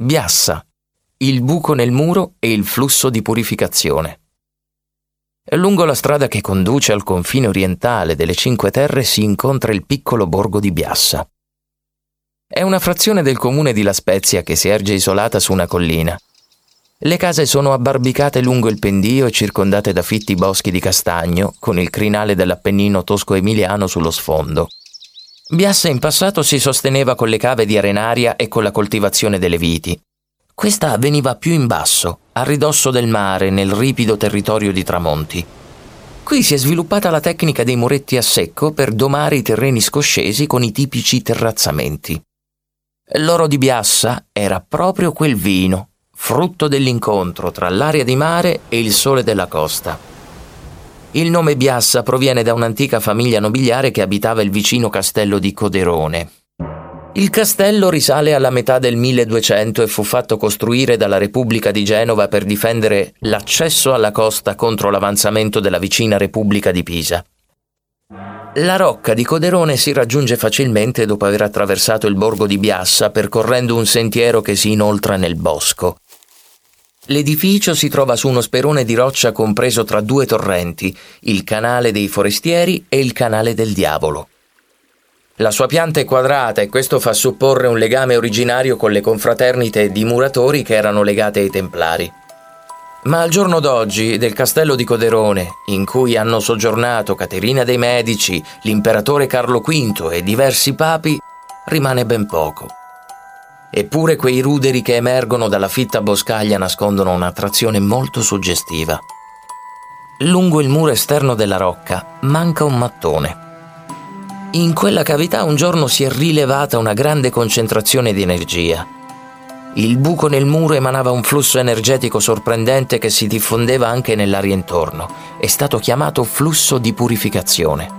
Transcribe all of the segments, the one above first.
Biassa, il buco nel muro e il flusso di purificazione. Lungo la strada che conduce al confine orientale delle Cinque Terre si incontra il piccolo borgo di Biassa. È una frazione del comune di La Spezia che si erge isolata su una collina. Le case sono abbarbicate lungo il pendio e circondate da fitti boschi di castagno, con il crinale dell'Appennino tosco-emiliano sullo sfondo. Biassa in passato si sosteneva con le cave di arenaria e con la coltivazione delle viti. Questa avveniva più in basso, a ridosso del mare, nel ripido territorio di Tramonti. Qui si è sviluppata la tecnica dei muretti a secco per domare i terreni scoscesi con i tipici terrazzamenti. L'oro di Biassa era proprio quel vino, frutto dell'incontro tra l'aria di mare e il sole della costa. Il nome Biassa proviene da un'antica famiglia nobiliare che abitava il vicino castello di Coderone, il castello risale alla metà del 1200 e fu fatto costruire dalla Repubblica di Genova per difendere l'accesso alla costa contro l'avanzamento della vicina Repubblica di Pisa. La rocca di Coderone si raggiunge facilmente dopo aver attraversato il borgo di Biassa percorrendo un sentiero che si inoltra nel bosco. L'edificio si trova su uno sperone di roccia compreso tra due torrenti, il canale dei forestieri e il canale del diavolo. La sua pianta è quadrata e questo fa supporre un legame originario con le confraternite di muratori che erano legate ai templari. Ma al giorno d'oggi del castello di Coderone, in cui hanno soggiornato Caterina dei Medici, l'imperatore Carlo V e diversi papi, rimane ben poco. Eppure quei ruderi che emergono dalla fitta boscaglia nascondono un'attrazione molto suggestiva. Lungo il muro esterno della rocca manca un mattone in quella cavità un giorno si è rilevata una grande concentrazione di energia. Il buco nel muro emanava un flusso energetico sorprendente che si diffondeva anche nell'aria intorno. È stato chiamato flusso di purificazione.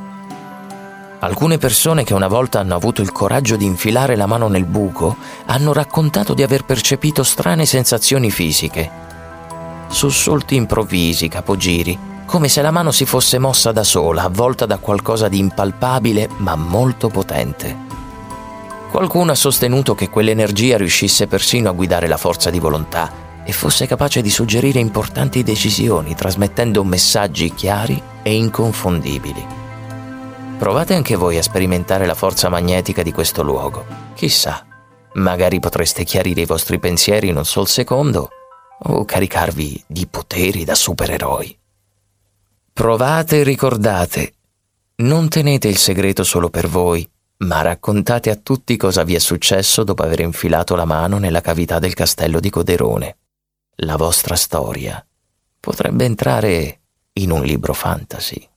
Alcune persone che una volta hanno avuto il coraggio di infilare la mano nel buco hanno raccontato di aver percepito strane sensazioni fisiche. Sussulti improvvisi, capogiri, come se la mano si fosse mossa da sola, avvolta da qualcosa di impalpabile ma molto potente. Qualcuno ha sostenuto che quell'energia riuscisse persino a guidare la forza di volontà e fosse capace di suggerire importanti decisioni, trasmettendo messaggi chiari e inconfondibili. Provate anche voi a sperimentare la forza magnetica di questo luogo. Chissà, magari potreste chiarire i vostri pensieri in un sol secondo o caricarvi di poteri da supereroi. Provate e ricordate, non tenete il segreto solo per voi, ma raccontate a tutti cosa vi è successo dopo aver infilato la mano nella cavità del castello di Coderone. La vostra storia potrebbe entrare in un libro fantasy.